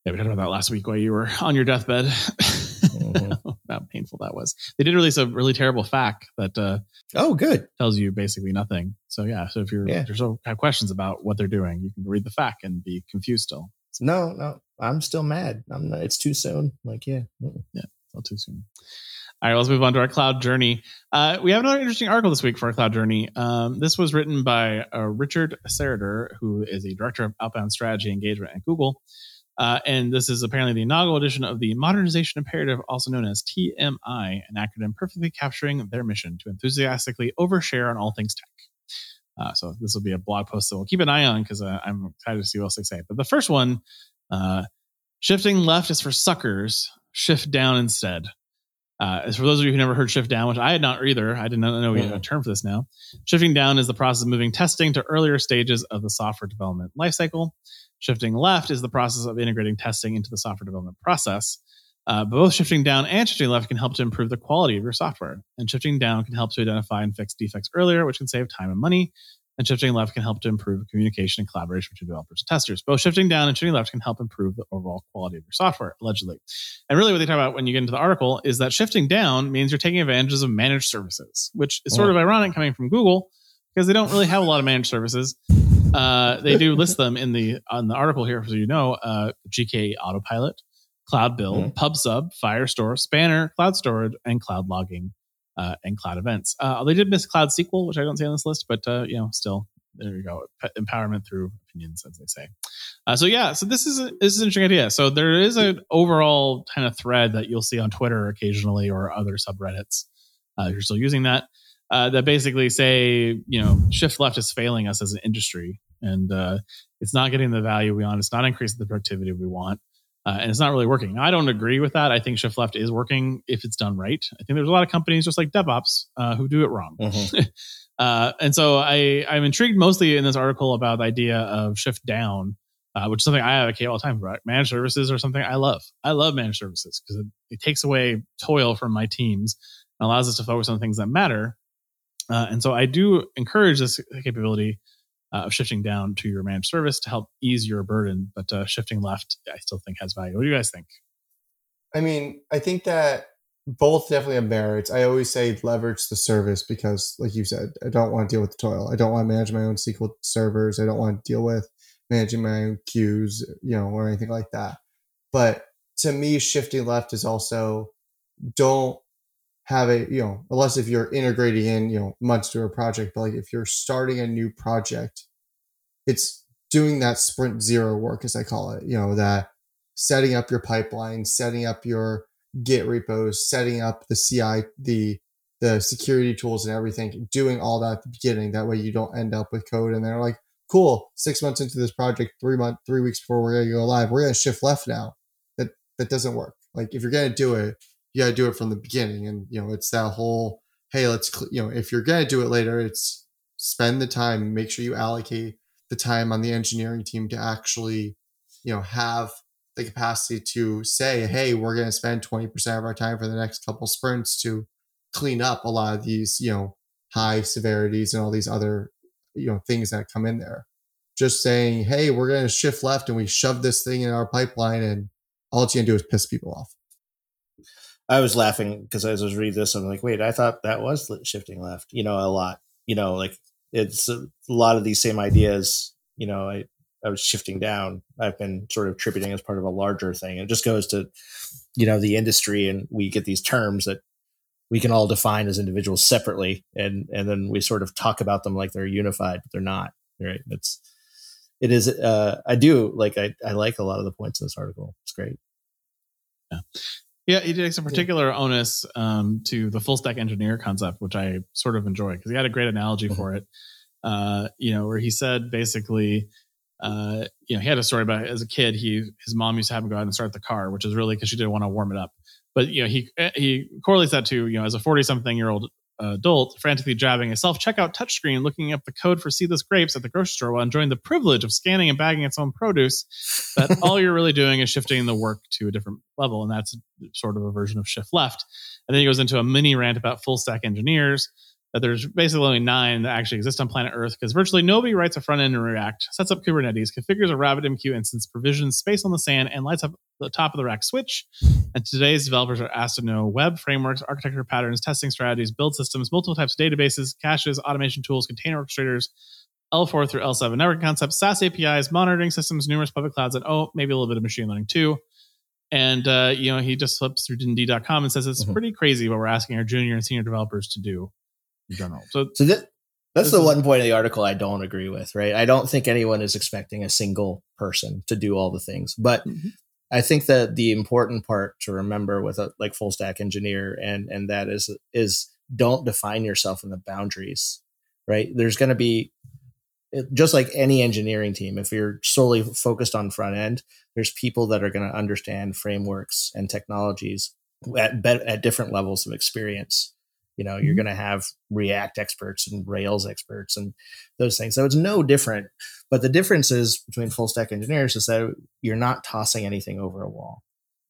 Yeah, we talked about that last week while you were on your deathbed. Mhm. How painful that was. They did release a really terrible FAQ that uh, Oh, good. tells you basically nothing. So yeah, so if you're Yeah. if you so have questions about what they're doing, you can read the FAQ and be confused still. No, no, I'm still mad. I'm not, it's too soon. Like, yeah. mm-mm. Still too soon. All right, let's move on to our cloud journey. Uh, we have another interesting article this week for our cloud journey. Um, this was written by uh, Richard Seroter, who is a director of outbound strategy engagement at Google. Uh, and this is apparently the inaugural edition of the Modernization Imperative, also known as TMI, an acronym perfectly capturing their mission to enthusiastically overshare on all things tech. Uh, so this will be a blog post that we'll keep an eye on because uh, I'm excited to see what else they say. But the first one, uh, shifting left is for suckers, shift down instead. Uh, as for those of you who never heard shift down, which I had not either, I did not know we had a term for this now. Shifting down is the process of moving testing to earlier stages of the software development lifecycle. Shifting left is the process of integrating testing into the software development process. Uh, both shifting down and shifting left can help to improve the quality of your software. And shifting down can help to identify and fix defects earlier, which can save time and money. And shifting left can help to improve communication and collaboration between developers and testers. Both shifting down and shifting left can help improve the overall quality of your software, allegedly. And really, what they talk about when you get into the article is that shifting down means you're taking advantages of managed services, which is sort of ironic coming from Google because they don't really have a lot of managed services. Uh, they do list them in the on the article here, so you know. Uh, GKE Autopilot, Cloud Build, PubSub, Firestore, Spanner, Cloud Storage, and Cloud Logging, uh, and Cloud Events. Uh, they did miss Cloud SQL, which I don't see on this list, but uh, you know, still there you go. P- empowerment through opinions, as they say. Uh, so yeah, so this is a, this is an interesting idea. So there is an overall kind of thread that you'll see on Twitter occasionally or other subreddits. Uh, if you're still using that, uh, that basically say you know shift left is failing us as an industry, and uh, it's not getting the value we want. It's not increasing the productivity we want. Uh, and it's not really working. I don't agree with that. I think shift left is working if it's done right. I think there's a lot of companies just like DevOps uh, who do it wrong. Mhm. Uh, and so I, I'm intrigued mostly in this article about the idea of shift down, uh, which is something I advocate all the time. Right? Managed services are something I love. I love managed services because it, it takes away toil from my teams and allows us to focus on things that matter. Uh, and so I do encourage this capability uh, of shifting down to your managed service to help ease your burden. But uh, shifting left, I still think has value. What do you guys think? I mean, I think that both definitely have merits. I always say leverage the service because, like you said, I don't want to deal with the toil. I don't want to manage my own SQL servers. I don't want to deal with managing my own queues, you know, or anything like that. But to me, shifting left is also don't have a, you know, unless if you're integrating in, you know, months to a project, but like if you're starting a new project, it's doing that sprint zero work, as I call it, you know, that setting up your pipeline, setting up your Git repos, setting up the CI, the the security tools and everything, doing all that at the beginning. That way you don't end up with code and they're like, cool, six months into this project, three month, three weeks before we're gonna go live, we're gonna shift left now. That that doesn't work. Like if you're gonna do it, you gotta do it from the beginning. And you know, it's that whole, hey, let's you know, if you're gonna do it later, it's spend the time, make sure you allocate the time on the engineering team to actually, you know, have the capacity to say, hey, we're going to spend 20% of our time for the next couple sprints to clean up a lot of these, you know, high severities and all these other, you know, things that come in there. Just saying, hey, we're going to shift left and we shove this thing in our pipeline and all it's going to do is piss people off. I was laughing because as I was reading this, I'm like, wait, I thought that was shifting left, you know, a lot, you know, like it's a lot of these same ideas, you know, I, I was shifting down. I've been sort of attributing as part of a larger thing. It just goes to, you know, the industry, and we get these terms that we can all define as individuals separately, and and then we sort of talk about them like they're unified, but they're not. Right? It's it is. Uh, I do like. I I like a lot of the points in this article. It's great. Yeah. Yeah, he takes a particular yeah. onus um, to the full stack engineer concept, which I sort of enjoy because he had a great analogy mm-hmm. for it. Uh, you know, where he said basically, uh, you know, he had a story about as a kid, he his mom used to have him go out and start the car, which is really because she didn't want to warm it up. But you know, he eh, he correlates that to you know, as a forty something year old adult, frantically jabbing a self checkout touchscreen, looking up the code for seedless grapes at the grocery store while enjoying the privilege of scanning and bagging its own produce. That all you're really doing is shifting the work to a different level, and that's sort of a version of shift left. And then he goes into a mini rant about full stack engineers that there's basically only nine that actually exist on planet Earth because virtually nobody writes a front end in React, sets up Kubernetes, configures a RabbitMQ instance, provisions space on the SAN, and lights up the top of the rack switch. And today's developers are asked to know web frameworks, architecture patterns, testing strategies, build systems, multiple types of databases, caches, automation tools, container orchestrators, L4 through L7 network concepts, SaaS APIs, monitoring systems, numerous public clouds, and oh, maybe a little bit of machine learning too. And uh, you know, he just flips through D&D.com and says it's mm-hmm. pretty crazy what we're asking our junior and senior developers to do in general. So, so that, that's the one point of the article I don't agree with, right? I don't think anyone is expecting a single person to do all the things, but mm-hmm. I think that the important part to remember with a like full stack engineer and and that is is don't define yourself in the boundaries, right? There's going to be just like any engineering team, if you're solely focused on front end, there's people that are going to understand frameworks and technologies at at different levels of experience. You know, you're mm-hmm. going to have React experts and Rails experts and those things. So it's no different. But the difference is between full stack engineers is that you're not tossing anything over a wall,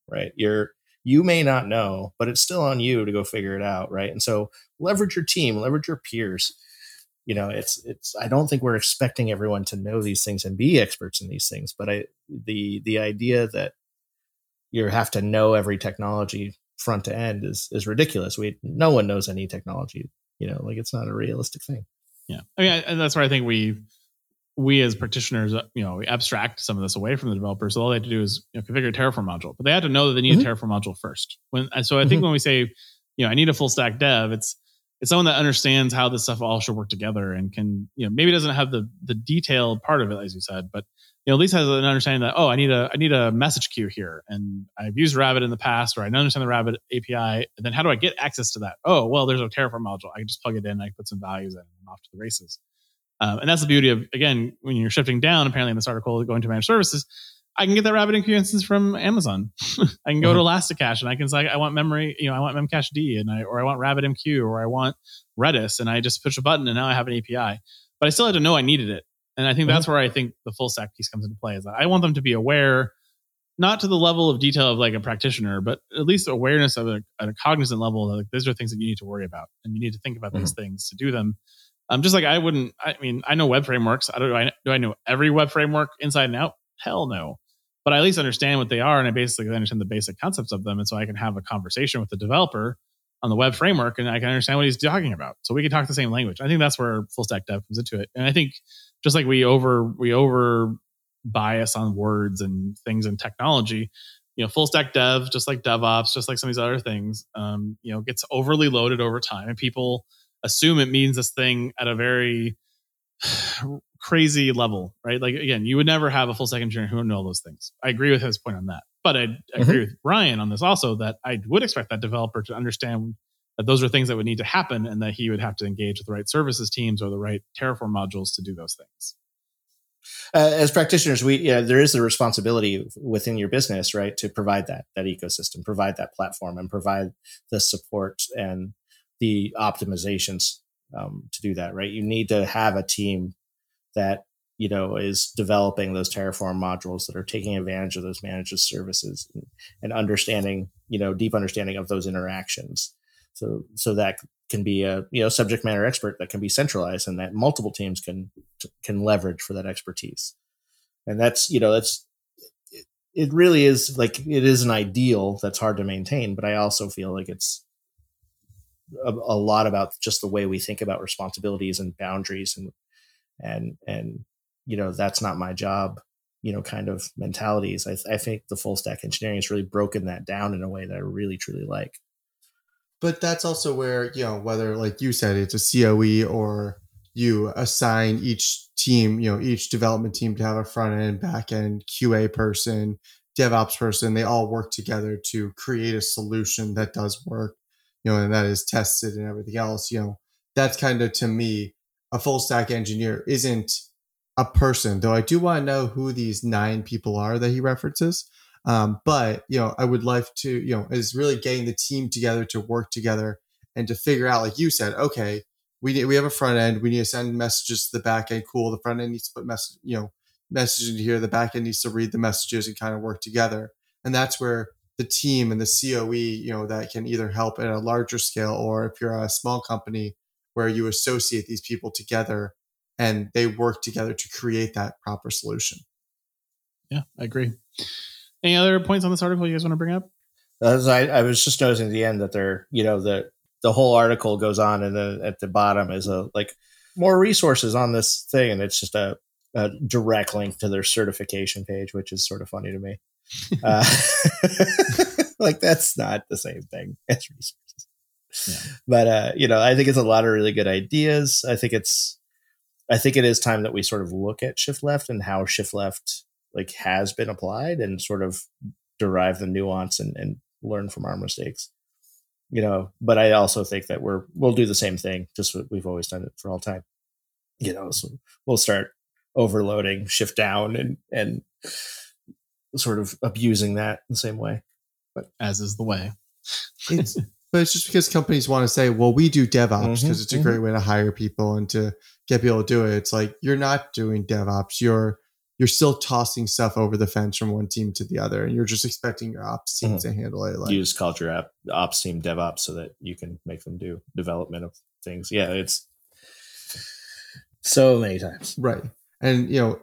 right? You're you may not know, but it's still on you to go figure it out, right? And so leverage your team, leverage your peers. You know, it's it's I don't think we're expecting everyone to know these things and be experts in these things, but I the the idea that you have to know every technology front to end is is ridiculous. We no one knows any technology. You know, like it's not a realistic thing. Yeah, I mean, and that's where I think we we as practitioners, uh, you know, we abstract some of this away from the developers. So all they have to do is you know, configure a Terraform module, but they have to know that they need mm-hmm. a Terraform module first. When so I think mm-hmm. when we say, you know, I need a full stack dev, it's it's someone that understands how this stuff all should work together and can, you know, maybe doesn't have the the detailed part of it, as you said, but you know, at least has an understanding that, oh, I need a I need a message queue here. And I've used Rabbit in the past, or I understand the Rabbit API. And then how do I get access to that? Oh, well, there's a Terraform module. I can just plug it in, I can put some values in, and I'm off to the races. Um, and that's the beauty of again, when you're shifting down, apparently in this article, going to managed services, I can get that RabbitMQ instance from Amazon. I can go mm-hmm. to ElastiCache and I can say I want memory, you know, I want Memcached and I or I want Rabbit MQ or I want Redis, and I just push a button and now I have an API. But I still had to know I needed it. And I think mm-hmm. that's where I think the full stack piece comes into play is that I want them to be aware, not to the level of detail of like a practitioner, but at least awareness of a, at a cognizant level that like, these are things that you need to worry about and you need to think about mm-hmm. those things to do them. Um, just like I wouldn't, I mean, I know web frameworks. I don't, do I, do I know every web framework inside and out? Hell no. but I at least understand what they are, and I basically understand the basic concepts of them, and so I can have a conversation with the developer on the web framework, and I can understand what he's talking about. So we can talk the same language. I think that's where full stack dev comes into it, and I think just like we over we over bias on words and things in technology, you know, full stack dev, just like DevOps, just like some of these other things, um, you know, gets overly loaded over time, and people assume it means this thing at a very crazy level, right? Like again, you would never have a full stack engineer who would know all those things. I agree with his point on that, but I, I agree mm-hmm. with Ryan on this also that I would expect that developer to understand that those are things that would need to happen, and that he would have to engage with the right services teams or the right Terraform modules to do those things. Uh, as practitioners, we yeah, there is the responsibility within your business, right, to provide that that ecosystem, provide that platform, and provide the support and the optimizations um, to do that. Right, you need to have a team that you know is developing those terraform modules that are taking advantage of those managed services and, and understanding you know deep understanding of those interactions so so that can be a you know subject matter expert that can be centralized and that multiple teams can can leverage for that expertise. And that's you know that's it really is like it is an ideal that's hard to maintain but i also feel like it's a, a lot about just the way we think about responsibilities and boundaries and and and you know that's not my job you know kind of mentalities I, I think the full stack engineering has really broken that down in a way that i really truly like but that's also where you know whether like you said it's a coe or you assign each team you know each development team to have a front end back end qa person devops person they all work together to create a solution that does work you know and that is tested and everything else you know that's kind of to me a full stack engineer isn't a person, though I do want to know who these nine people are that he references. Um, but you know, I would like to, you know, is really getting the team together to work together and to figure out, like you said, okay, we need, we have a front end, we need to send messages to the back end. Cool, the front end needs to put message, you know, messages here. The back end needs to read the messages and kind of work together. And that's where the team and the COE, you know, that can either help at a larger scale or if you're a small company, where you associate these people together and they work together to create that proper solution. Yeah, I agree. Any other points on this article you guys want to bring up? As I, I was just noticing at the end that they're, you know, the the whole article goes on, and then at the bottom is a like more resources on this thing, and it's just a, a direct link to their certification page, which is sort of funny to me. uh, like that's not the same thing as resources. But uh, you know, I think it's a lot of really good ideas. I think it's I think it is time that we sort of look at shift left and how shift left like has been applied and sort of derive the nuance and, and learn from our mistakes. You know, but I also think that we're we'll do the same thing, just what we've always done it for all time. You know, so we'll start overloading shift down and and sort of abusing that the same way. But as is the way. It's but it's just because companies want to say, well, we do DevOps because mm-hmm, it's a mm-hmm. great way to hire people and to get people to do it. It's like you're not doing DevOps. You're you're still tossing stuff over the fence from one team to the other, and you're just expecting your ops team mm-hmm. to handle it. Like, you just called your app ops team DevOps so that you can make them do development of things. Yeah, it's so many times. Right. And you know,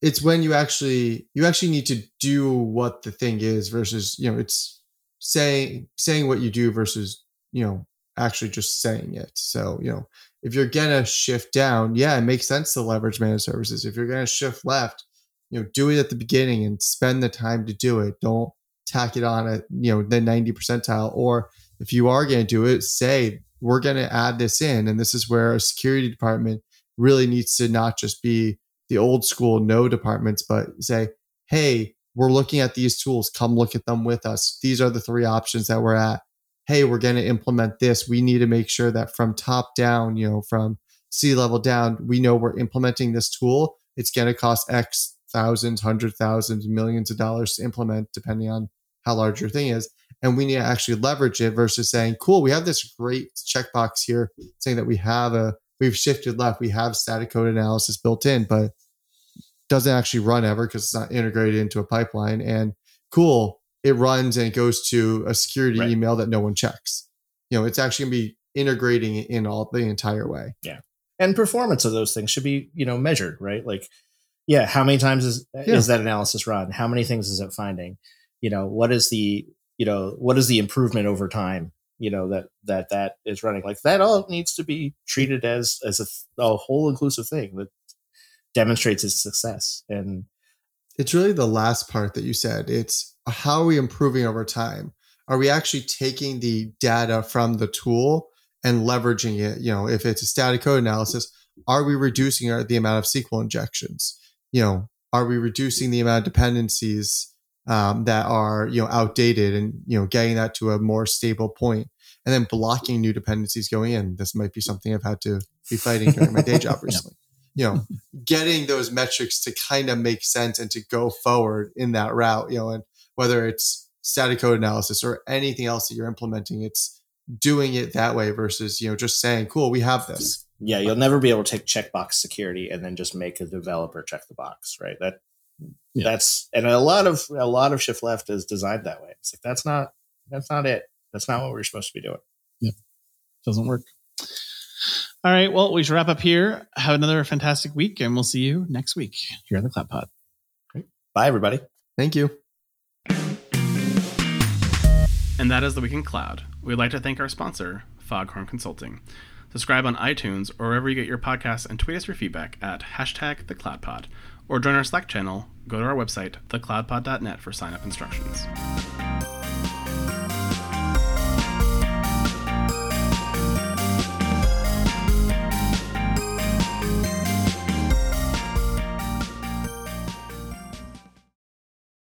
it's when you actually you actually need to do what the thing is versus, you know, it's saying saying what you do versus you know actually just saying it so you know if you're gonna shift down yeah it makes sense to leverage managed services if you're gonna shift left you know do it at the beginning and spend the time to do it don't tack it on at you know the 90 percentile or if you are going to do it say we're going to add this in and this is where a security department really needs to not just be the old school no departments but say hey we're looking at these tools. Come look at them with us. These are the three options that we're at. Hey, we're going to implement this. We need to make sure that from top down, you know, from C level down, we know we're implementing this tool. It's going to cost X thousands, hundred thousands, millions of dollars to implement, depending on how large your thing is. And we need to actually leverage it versus saying, cool, we have this great checkbox here saying that we have a, we've shifted left, we have static code analysis built in, but doesn't actually run ever because it's not integrated into a pipeline. And cool, it runs and it goes to a security right. email that no one checks. You know, it's actually going to be integrating in all the entire way. Yeah. And performance of those things should be, you know, measured, right? Like, Yeah, how many times is Yeah. is that analysis run? How many things is it finding? You know, what is the you know what is the improvement over time? You know that that that is running like that. All needs to be treated as as a, a whole inclusive thing that demonstrates its success. And It's really the last part that you said. It's how are we improving over time? Are we actually taking the data from the tool and leveraging it? You know, if it's a static code analysis, are we reducing our, the amount of SQL injections? You know, are we reducing the amount of dependencies um, that are you know outdated and you know getting that to a more stable point, and then blocking new dependencies going in? This might be something I've had to be fighting during my day job recently. You know, getting those metrics to kind of make sense and to go forward in that route, you know, and whether it's static code analysis or anything else that you're implementing, it's doing it that way versus, you know, just saying, cool, we have this. Yeah, you'll never be able to take checkbox security and then just make a developer check the box, right? That Yeah. that's and a lot of a lot of shift left is designed that way. It's like that's not that's not it. That's not what we're supposed to be doing. Yeah. Doesn't work. All right. Well, we should wrap up here. Have another fantastic week, and we'll see you next week here at the Cloud Pod. Bye, everybody. Thank you. And that is the Week in Cloud. We'd like to thank our sponsor, Foghorn Consulting. Subscribe on iTunes or wherever you get your podcasts and tweet us your feedback at hashtag thecloudpod. Or join our Slack channel, go to our website, thecloudpod.net for sign up instructions.